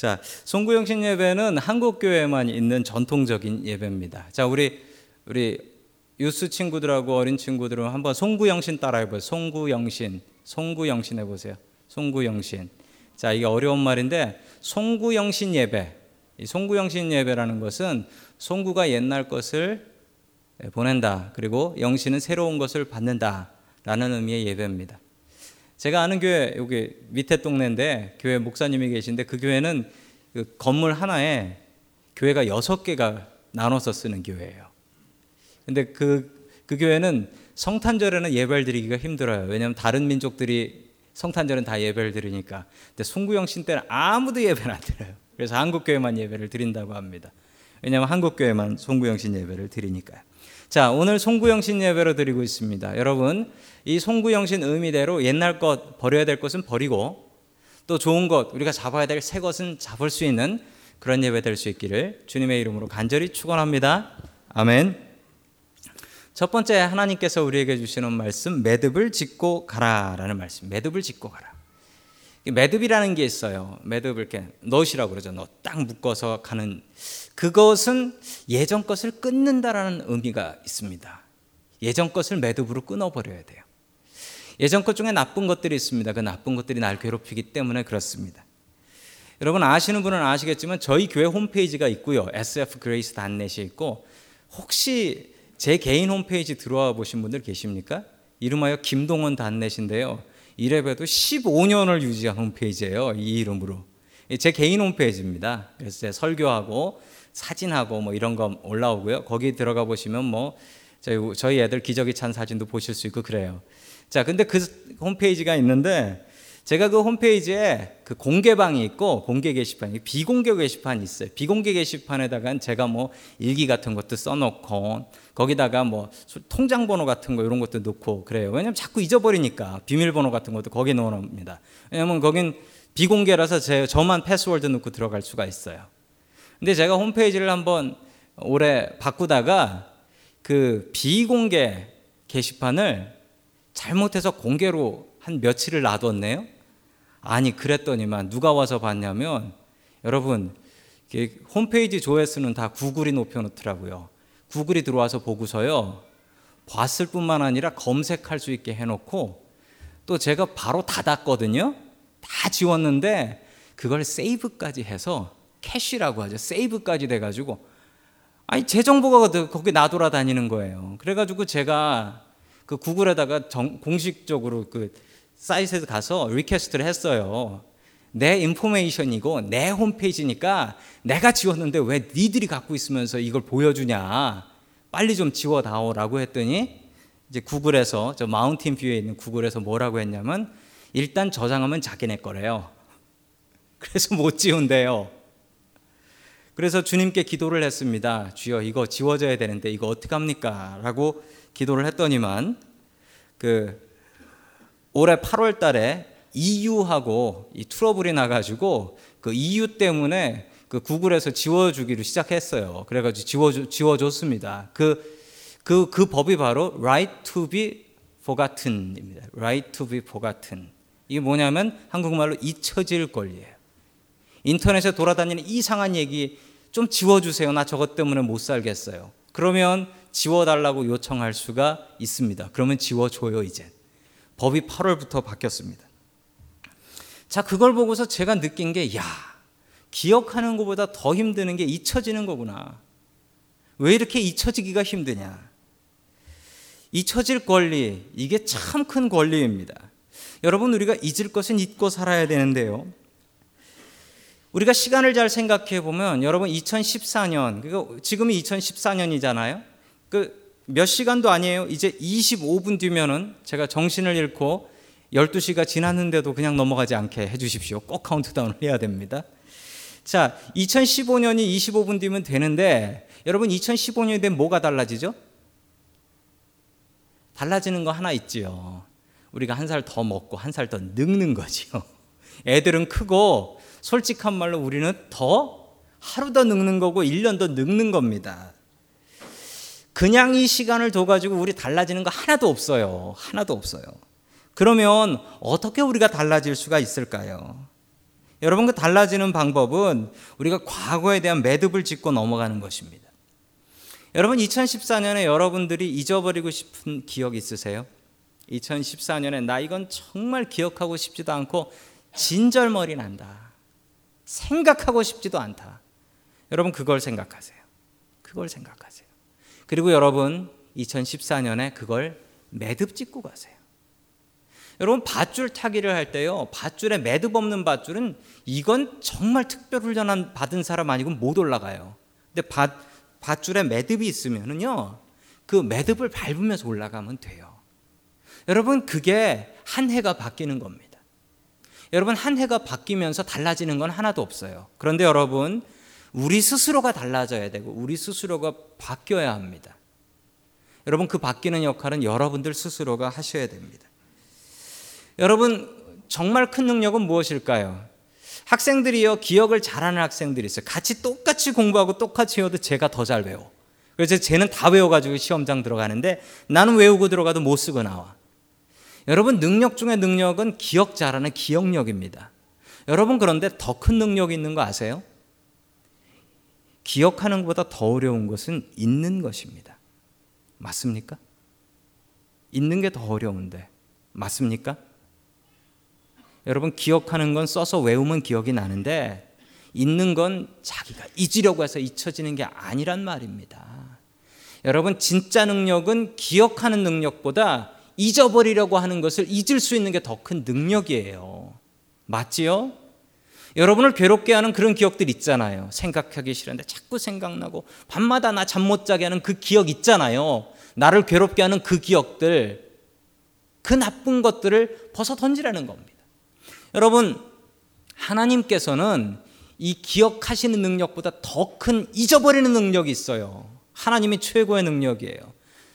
자, 송구영신 예배는 한국 교회에만 있는 전통적인 예배입니다. 자, 우리 우리 유스 친구들하고 어린 친구들은 한번 송구영신 따라해 보세요. 송구영신, 송구영신 해 보세요. 송구영신. 자, 이게 어려운 말인데 송구영신 예배. 이 송구영신 예배라는 것은 송구가 옛날 것을 보낸다. 그리고 영신은 새로운 것을 받는다라는 의미의 예배입니다. 제가 아는 교회 여기 밑에 동네인데 교회 목사님이 계신데 그 교회는 그 건물 하나에 교회가 여섯 개가 나눠서 쓰는 교회예요. 근데 그, 그 교회는 성탄절에는 예배를 드리기가 힘들어요. 왜냐하면 다른 민족들이 성탄절은 다 예배를 드리니까. 근데 송구영 신 때는 아무도 예배를 안 드려요. 그래서 한국 교회만 예배를 드린다고 합니다. 왜냐하면 한국 교회만 송구영 신 예배를 드리니까요. 자, 오늘 송구영신 예배로 드리고 있습니다. 여러분, 이 송구영신 의미대로 옛날 것 버려야 될 것은 버리고 또 좋은 것 우리가 잡아야 될 새 것은 잡을 수 있는 그런 예배 될 수 있기를 주님의 이름으로 간절히 축원합니다. 아멘. 첫 번째 하나님께서 우리에게 주시는 말씀 매듭을 짓고 가라라는 말씀. 매듭을 짓고 가라. 매듭이라는 게 있어요. 매듭을 이렇게 넣으시라고 그러죠. 넣딱 묶어서 가는 그것은 예전 것을 끊는다라는 의미가 있습니다. 예전 것을 매듭으로 끊어버려야 돼요. 예전 것 중에 나쁜 것들이 있습니다. 그 나쁜 것들이 날 괴롭히기 때문에 그렇습니다. 여러분 아시는 분은 아시겠지만 저희 교회 홈페이지가 있고요. sfgrace.net이 있고 혹시 제 개인 홈페이지 들어와 보신 분들 계십니까? 이름하여 김동원 단넷인데요. 이래봬도 15년을 유지한 홈페이지예요. 이 이름으로. 제 개인 홈페이지입니다. 그래서 제 설교하고 사진하고 뭐 이런 거 올라오고요. 거기 들어가 보시면 뭐 저희, 저희 애들 기저귀 찬 사진도 보실 수 있고 그래요. 자, 근데 그 홈페이지가 있는데 제가 그 홈페이지에 그 공개방이 있고 공개 게시판이 비공개 게시판이 있어요. 비공개 게시판에다가 제가 뭐 일기 같은 것도 써놓고 거기다가 뭐 통장 번호 같은 거 이런 것도 넣고 그래요. 왜냐면 자꾸 잊어버리니까 비밀번호 같은 것도 거기 넣어 놓습니다. 왜냐면 거긴 비공개라서 제 저만 패스워드 넣고 들어갈 수가 있어요. 근데 제가 홈페이지를 한번 올해 바꾸다가 그 비공개 게시판을 잘못해서 공개로 한 며칠을 놔뒀네요. 아니 그랬더니만 누가 와서 봤냐면 여러분 홈페이지 조회수는 다 구글이 높여놓더라고요. 구글이 들어와서 보고서요. 봤을 뿐만 아니라 검색할 수 있게 해놓고 또 제가 바로 닫았거든요. 다 지웠는데 그걸 save까지 해서 cache라고 하죠. save까지 돼가지고 아니 제 정보가 거기 나돌아다니는 거예요. 그래가지고 제가 그 구글에다가 정, 공식적으로 그 사이트에 가서 request를 했어요. 내 information이고 내 홈페이지니까 내가 지웠는데 왜 니들이 갖고 있으면서 이걸 보여주냐. 빨리 좀 지워다오라고 했더니 이제 구글에서 저 마운틴 뷰에 있는 구글에서 뭐라고 했냐면 일단 저장하면 자기네 거래요. 그래서 못 지운대요. 그래서 주님께 기도를 했습니다. 주여 이거 지워져야 되는데 이거 어떻게 합니까? 라고 기도를 했더니만 그 올해 8월 달에 EU하고 이 트러블이 나가지고 그 EU 때문에 그 구글에서 지워주기를 시작했어요. 그래가지고 지워 지워줬습니다. 그, 그, 그 법이 바로 right to be forgotten입니다. right to be forgotten. 이게 뭐냐면 한국말로 잊혀질 권리예요. 인터넷에 돌아다니는 이상한 얘기 좀 지워주세요. 나 저것 때문에 못 살겠어요. 그러면 지워달라고 요청할 수가 있습니다. 그러면 지워줘요, 이제. 법이 8월부터 바뀌었습니다. 자, 그걸 보고서 제가 느낀 게, 야, 기억하는 것보다 더 힘드는 게 잊혀지는 거구나. 왜 이렇게 잊혀지기가 힘드냐? 잊혀질 권리, 이게 참 큰 권리입니다. 여러분, 우리가 잊을 것은 잊고 살아야 되는데요. 우리가 시간을 잘 생각해 보면 여러분 2014년, 그러니까 지금이 2014년이잖아요. 그 몇 시간도 아니에요. 이제 25분 뒤면은 제가 정신을 잃고 12시가 지났는데도 그냥 넘어가지 않게 해 주십시오. 꼭 카운트다운을 해야 됩니다. 자, 2015년이 25분 뒤면 되는데 여러분 2015년이 되면 뭐가 달라지죠? 달라지는 거 하나 있지요. 우리가 한 살 더 먹고 한 살 더 늙는 거지요. 애들은 크고 솔직한 말로 우리는 더 하루 더 늙는 거고 1년 더 늙는 겁니다. 그냥 이 시간을 둬가지고 우리 달라지는 거 하나도 없어요. 하나도 없어요. 그러면 어떻게 우리가 달라질 수가 있을까요? 여러분 그 달라지는 방법은 우리가 과거에 대한 매듭을 짓고 넘어가는 것입니다. 여러분 2014년에 여러분들이 잊어버리고 싶은 기억 있으세요? 2014년에 나 이건 정말 기억하고 싶지도 않고 진절머리 난다. 생각하고 싶지도 않다. 여러분 그걸 생각하세요. 그걸 생각하세요. 그리고 여러분 2014년에 그걸 매듭 짓고 가세요. 여러분 밧줄 타기를 할 때요. 밧줄에 매듭 없는 밧줄은 이건 정말 특별 훈련 받은 사람 아니고 못 올라가요. 근데 밧, 밧줄에 매듭이 있으면은요. 그 매듭을 밟으면서 올라가면 돼요. 여러분 그게 한 해가 바뀌는 겁니다. 여러분 한 해가 바뀌면서 달라지는 건 하나도 없어요. 그런데 여러분 우리 스스로가 달라져야 되고 우리 스스로가 바뀌어야 합니다. 여러분 그 바뀌는 역할은 여러분들 스스로가 하셔야 됩니다. 여러분 정말 큰 능력은 무엇일까요? 학생들이요 기억을 잘하는 학생들이 있어요. 같이 똑같이 공부하고 똑같이 외워도 제가 더 잘 외워. 그래서 쟤는 다 외워가지고 시험장 들어가는데 나는 외우고 들어가도 못 쓰고 나와. 여러분 능력 중에 능력은 기억 잘하는 기억력입니다. 여러분 그런데 더 큰 능력이 있는 거 아세요? 기억하는 것보다 더 어려운 것은 잊는 것입니다. 맞습니까? 잊는 게 더 어려운데 맞습니까? 여러분 기억하는 건 써서 외우면 기억이 나는데 잊는 건 자기가 잊으려고 해서 잊혀지는 게 아니란 말입니다. 여러분 진짜 능력은 기억하는 능력보다 잊어버리려고 하는 것을 잊을 수 있는 게 더 큰 능력이에요. 맞지요? 여러분을 괴롭게 하는 그런 기억들 있잖아요. 생각하기 싫은데 자꾸 생각나고 밤마다 나 잠 못 자게 하는 그 기억 있잖아요. 나를 괴롭게 하는 그 기억들, 그 나쁜 것들을 벗어 던지라는 겁니다. 여러분, 하나님께서는 이 기억하시는 능력보다 더 큰 잊어버리는 능력이 있어요. 하나님이 최고의 능력이에요.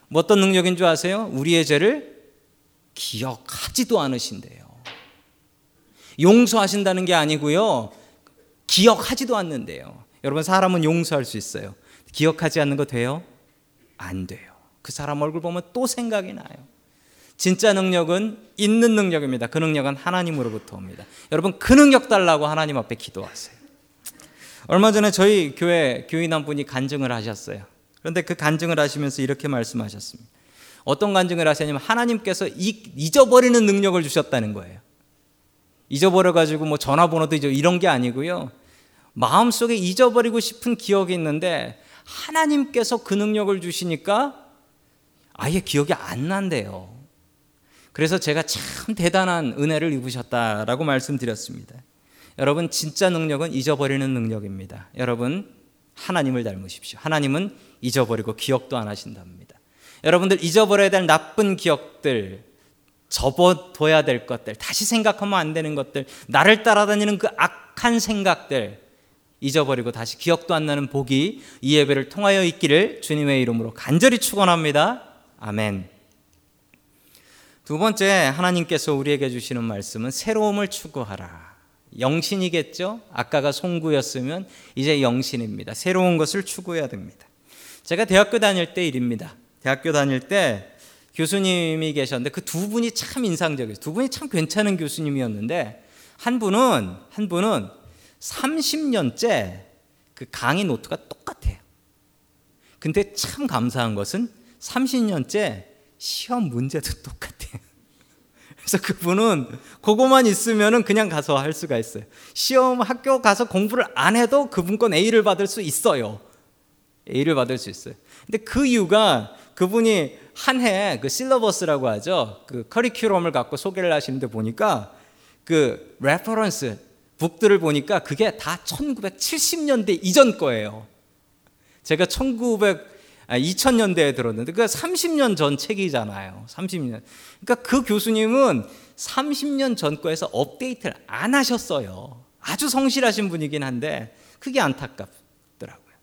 뭐 어떤 능력인 줄 아세요? 우리의 죄를 기억하지도 않으신대요. 용서하신다는 게 아니고요. 기억하지도 않는데요. 여러분 사람은 용서할 수 있어요. 기억하지 않는 거 돼요? 안 돼요. 그 사람 얼굴 보면 또 생각이 나요. 진짜 능력은 있는 능력입니다. 그 능력은 하나님으로부터 옵니다. 여러분 그 능력 달라고 하나님 앞에 기도하세요. 얼마 전에 저희 교회 교인 한 분이 간증을 하셨어요. 그런데 그 간증을 하시면서 이렇게 말씀하셨습니다. 어떤 간증을 하셨냐면 하나님께서 잊어버리는 능력을 주셨다는 거예요. 잊어버려가지고 뭐 전화번호도 잊어 이런 게 아니고요. 마음속에 잊어버리고 싶은 기억이 있는데 하나님께서 그 능력을 주시니까 아예 기억이 안 난대요. 그래서 제가 참 대단한 은혜를 입으셨다라고 말씀드렸습니다. 여러분 진짜 능력은 잊어버리는 능력입니다. 여러분 하나님을 닮으십시오. 하나님은 잊어버리고 기억도 안 하신답니다. 여러분들 잊어버려야 될 나쁜 기억들, 접어둬야 될 것들, 다시 생각하면 안 되는 것들, 나를 따라다니는 그 악한 생각들 잊어버리고 다시 기억도 안 나는 복이 이 예배를 통하여 있기를 주님의 이름으로 간절히 축원합니다. 아멘. 두 번째 하나님께서 우리에게 주시는 말씀은 새로움을 추구하라. 영신이겠죠? 아까가 송구였으면 이제 영신입니다. 새로운 것을 추구해야 됩니다. 제가 대학교 다닐 때 일입니다. 대학교 다닐 때 교수님이 계셨는데 그 두 분이 참 인상적이었어요. 두 분이 참 괜찮은 교수님이었는데 한 분은 한 분은 30년째 그 강의 노트가 똑같아요. 근데 참 감사한 것은 30년째 시험 문제도 똑같아요. 그래서 그분은 그거만 있으면은 그냥 가서 할 수가 있어요. 시험 학교 가서 공부를 안 해도 그분 건 A를 받을 수 있어요. A를 받을 수 있어요. 근데 그 이유가 그분이 한 해 그 syllabus라고 하죠. 그 커리큘럼을 갖고 소개를 하시는데 보니까 그 reference book들을 보니까 그게 다 1970년대 이전 거예요. 제가 1900 아, 2000년대에 들었는데 그 30년 전 책이잖아요. 30년. 그러니까 그 교수님은 30년 전 거에서 업데이트를 안 하셨어요. 아주 성실하신 분이긴 한데 그게 안타깝더라고요.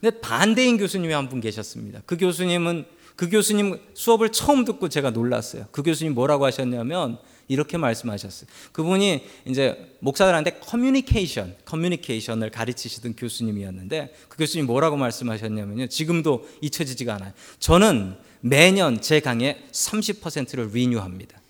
근데 반대인 교수님이 한 분 계셨습니다. 그 교수님은 그 교수님 수업을 처음 듣고 제가 놀랐어요. 그 교수님 뭐라고 하셨냐면 이렇게 말씀하셨어요. 그분이 이제 목사들한테 커뮤니케이션, 커뮤니케이션을 가르치시던 교수님이었는데 그 교수님 뭐라고 말씀하셨냐면요. 지금도 잊혀지지가 않아요. 저는 매년 제 강의 30%를 renew합니다.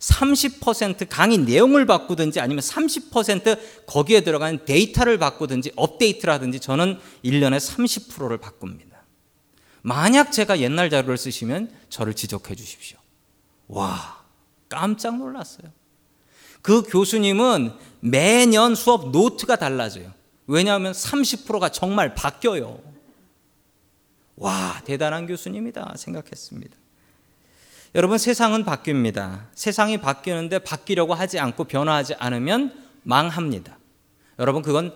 30% 강의 내용을 바꾸든지 아니면 30% 거기에 들어간 데이터를 바꾸든지 업데이트라든지 저는 1년에 30%를 바꿉니다. 만약 제가 옛날 자료를 쓰시면 저를 지적해 주십시오. 와, 깜짝 놀랐어요. 그 교수님은 매년 수업 노트가 달라져요. 왜냐하면 30%가 정말 바뀌어요. 와, 대단한 교수님이다 생각했습니다. 여러분 세상은 바뀝니다. 세상이 바뀌는데 바뀌려고 하지 않고 변화하지 않으면 망합니다. 여러분 그건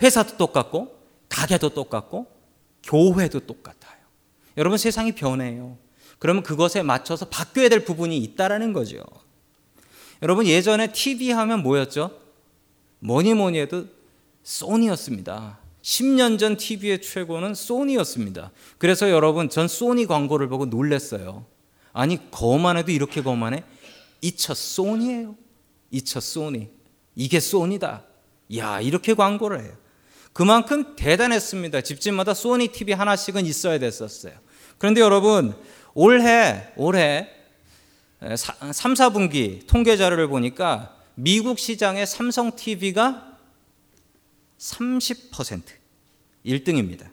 회사도 똑같고 가게도 똑같고 교회도 똑같아요. 여러분 세상이 변해요. 그러면 그것에 맞춰서 바뀌어야 될 부분이 있다라는 거죠. 여러분 예전에 TV 하면 뭐였죠? 뭐니 뭐니 해도 소니였습니다. 10년 전 TV의 최고는 소니였습니다. 그래서 여러분 전 소니 광고를 보고 놀랐어요. 아니 거만 해도 이렇게 거만해? 이차 소니예요. 이차 소니. 이게 소니다. 야 이렇게 광고를 해요. 그만큼 대단했습니다. 집집마다 소니 TV 하나씩은 있어야 됐었어요. 그런데 여러분 올해 올해 3, 4분기 통계 자료를 보니까 미국 시장의 삼성 TV가 30% 1등입니다.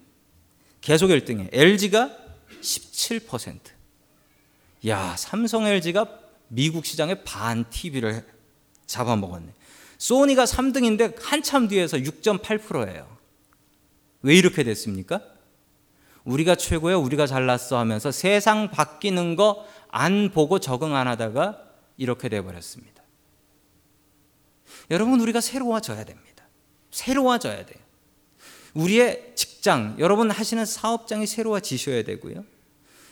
계속 1등이에요. LG가 17%. 야, 삼성 LG가 미국 시장의 반 TV를 잡아먹었네. 소니가 3등인데 한참 뒤에서 6.8%예요. 왜 이렇게 됐습니까? 우리가 최고야, 우리가 잘났어 하면서 세상 바뀌는 거 안 보고 적응 안 하다가 이렇게 돼 버렸습니다. 여러분 우리가 새로워져야 됩니다. 새로워져야 돼요. 우리의 직장, 여러분 하시는 사업장이 새로워지셔야 되고요.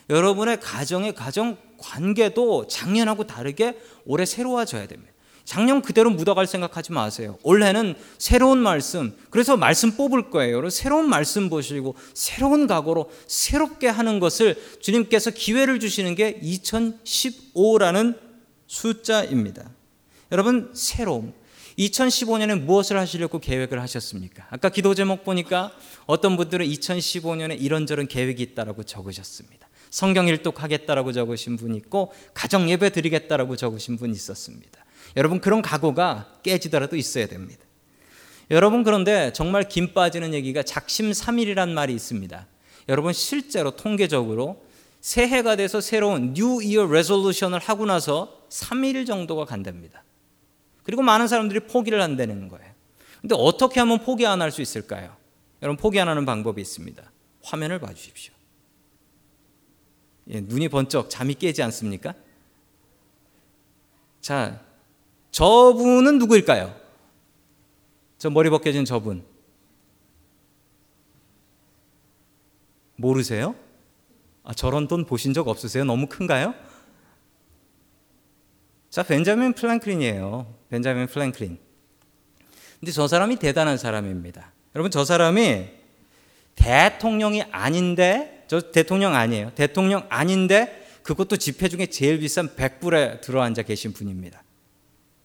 여러분의 가정의 가정 관계도 작년하고 다르게 올해 새로워져야 됩니다. 작년 그대로 묻어갈 생각하지 마세요. 올해는 새로운 말씀, 그래서 말씀 뽑을 거예요. 새로운 말씀 보시고 새로운 각오로 새롭게 하는 것을 주님께서 기회를 주시는 게 2015라는 숫자입니다. 여러분, 새로움. 2015년에 무엇을 하시려고 계획을 하셨습니까? 아까 기도 제목 보니까 어떤 분들은 2015년에 이런저런 계획이 있다라고 적으셨습니다. 성경 일독 하겠다라고 적으신 분 있고 가정 예배 드리겠다라고 적으신 분 있었습니다. 여러분 그런 각오가 깨지더라도 있어야 됩니다. 여러분 그런데 정말 김 빠지는 얘기가 작심삼일이란 말이 있습니다. 여러분 실제로 통계적으로 새해가 돼서 새로운 New Year resolution을 하고 나서 3일 정도가 간답니다. 그리고 많은 사람들이 포기를 한다는 거예요. 근데 어떻게 하면 포기 안 할 수 있을까요? 여러분 포기 안 하는 방법이 있습니다. 화면을 봐 주십시오. 예, 눈이 번쩍 잠이 깨지 않습니까? 자, 저분은 누구일까요? 저 머리 벗겨진 저분. 모르세요? 아, 저런 돈 보신 적 없으세요? 너무 큰가요? 자, 벤자민 프랭클린이에요. 벤자민 프랭클린. 근데 저 사람이 대단한 사람입니다. 여러분, 저 사람이 대통령이 아닌데 저 대통령 아니에요. 대통령 아닌데 그것도 지폐 중에 제일 비싼 100불에 들어앉아 계신 분입니다.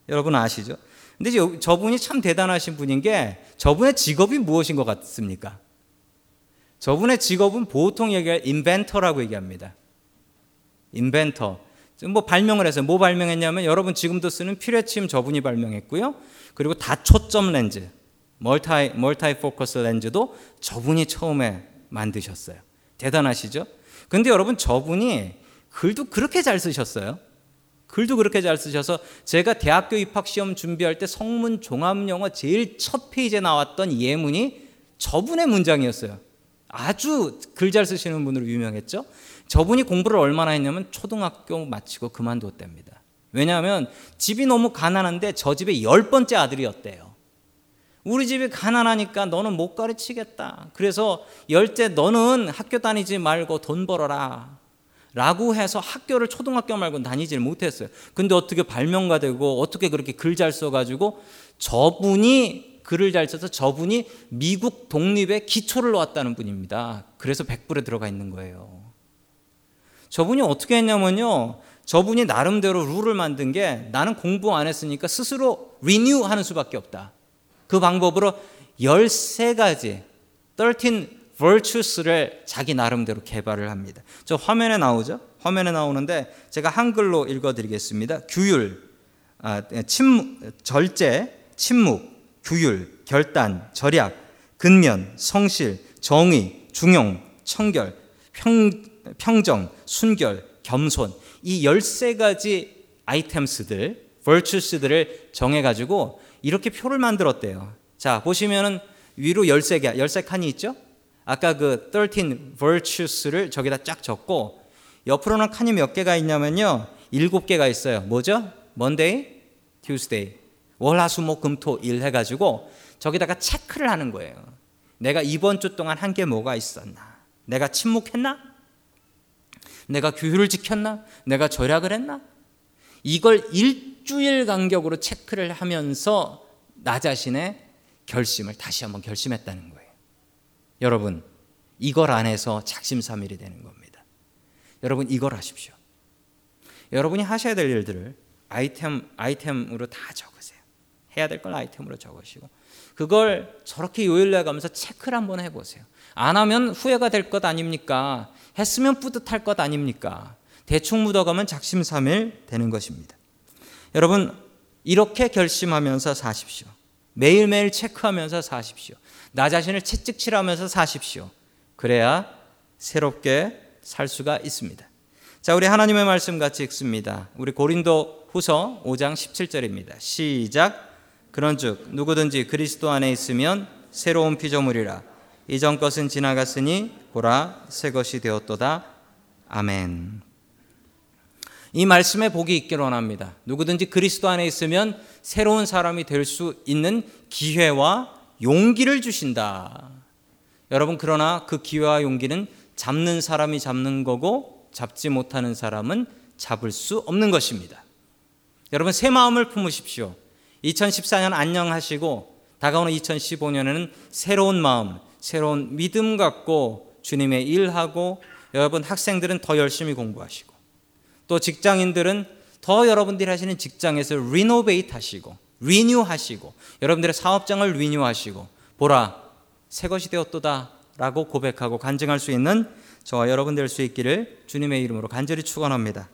여러분 아시죠? 근데 저분이 참 대단하신 분인 게 저분의 직업이 무엇인 것 같습니까? 저분의 직업은 보통 얘기할 inventor라고 얘기합니다. inventor. 뭐 발명을 해서 뭐 발명했냐면 여러분 지금도 쓰는 피뢰침 저분이 발명했고요. 그리고 다초점 렌즈, multi multi focus 렌즈도 저분이 처음에 만드셨어요. 대단하시죠? 근데 여러분 저분이 글도 그렇게 잘 쓰셨어요. 글도 그렇게 잘 쓰셔서 제가 대학교 입학 시험 준비할 때 성문 종합 영어 제일 첫 페이지에 나왔던 예문이 저분의 문장이었어요. 아주 글 잘 쓰시는 분으로 유명했죠. 저분이 공부를 얼마나 했냐면 초등학교 마치고 그만뒀답니다. 왜냐하면 집이 너무 가난한데 저 집의 열 번째 아들이었대요. 우리 집이 가난하니까 너는 못 가르치겠다. 그래서 열째 너는 학교 다니지 말고 돈 벌어라. 라고 해서 학교를 초등학교 말고 다니질 못했어요. 근데 어떻게 발명가 되고 어떻게 그렇게 글 잘 써가지고 저분이 글을 잘 써서 저분이 미국 독립의 기초를 놓았다는 분입니다. 그래서 백불에 들어가 있는 거예요. 저분이 어떻게 했냐면요. 저분이 나름대로 룰을 만든 게 나는 공부 안 했으니까 스스로 리뉴 하는 수밖에 없다. 그 방법으로 13가지 13 virtues를 자기 나름대로 개발을 합니다. 저 화면에 나오죠? 화면에 나오는데 제가 한글로 읽어드리겠습니다. 규율, 아, 침묵, 절제, 침묵, 규율, 결단, 절약, 근면, 성실, 정의, 중용, 청결, 평, 평정, 순결, 겸손 이 13가지 아이템스들, virtues들을 정해가지고 이렇게 표를 만들었대요. 자, 보시면은 위로 13개, 13칸이 있죠? 아까 그 13 virtues를 저기다 쫙 적고 옆으로는 칸이 몇 개가 있냐면요. 7개가 있어요. 뭐죠? Monday, Tuesday. 월, 화, 수, 목, 금, 토, 일 해가지고 저기다가 체크를 하는 거예요. 내가 이번 주 동안 한 게 뭐가 있었나? 내가 침묵했나? 내가 규율을 지켰나? 내가 절약을 했나? 이걸 일주일 간격으로 체크를 하면서 나 자신의 결심을 다시 한번 결심했다는 거예요. 여러분, 이걸 안 해서 작심삼일이 되는 겁니다. 여러분, 이걸 하십시오. 여러분이 하셔야 될 일들을 아이템, 아이템으로 다 적으세요. 해야 될 걸 아이템으로 적으시고, 그걸 저렇게 요일내 가면서 체크를 한번 해보세요. 안 하면 후회가 될 것 아닙니까? 했으면 뿌듯할 것 아닙니까? 대충 묻어가면 작심삼일 되는 것입니다. 여러분, 이렇게 결심하면서 사십시오. 매일매일 체크하면서 사십시오. 나 자신을 채찍질하면서 사십시오. 그래야 새롭게 살 수가 있습니다. 자, 우리 하나님의 말씀 같이 읽습니다. 우리 고린도 후서 5장 17절입니다. 시작. 그런즉 누구든지 그리스도 안에 있으면 새로운 피조물이라 이전 것은 지나갔으니 보라 새 것이 되었도다. 아멘. 이 말씀에 복이 있기를 원합니다. 누구든지 그리스도 안에 있으면 새로운 사람이 될 수 있는 기회와 용기를 주신다. 여러분 그러나 그 기회와 용기는 잡는 사람이 잡는 거고 잡지 못하는 사람은 잡을 수 없는 것입니다. 여러분 새 마음을 품으십시오. 2014년 안녕하시고 다가오는 2015년에는 새로운 마음, 새로운 믿음 갖고 주님의 일하고 여러분 학생들은 더 열심히 공부하시고 또 직장인들은 더 여러분들이 하시는 직장에서 renovate 하시고 renew 하시고 여러분들의 사업장을 renew 하시고 보라 새 것이 되었도다라고 고백하고 간증할 수 있는 저와 여러분 될 수 있기를 주님의 이름으로 간절히 축원합니다.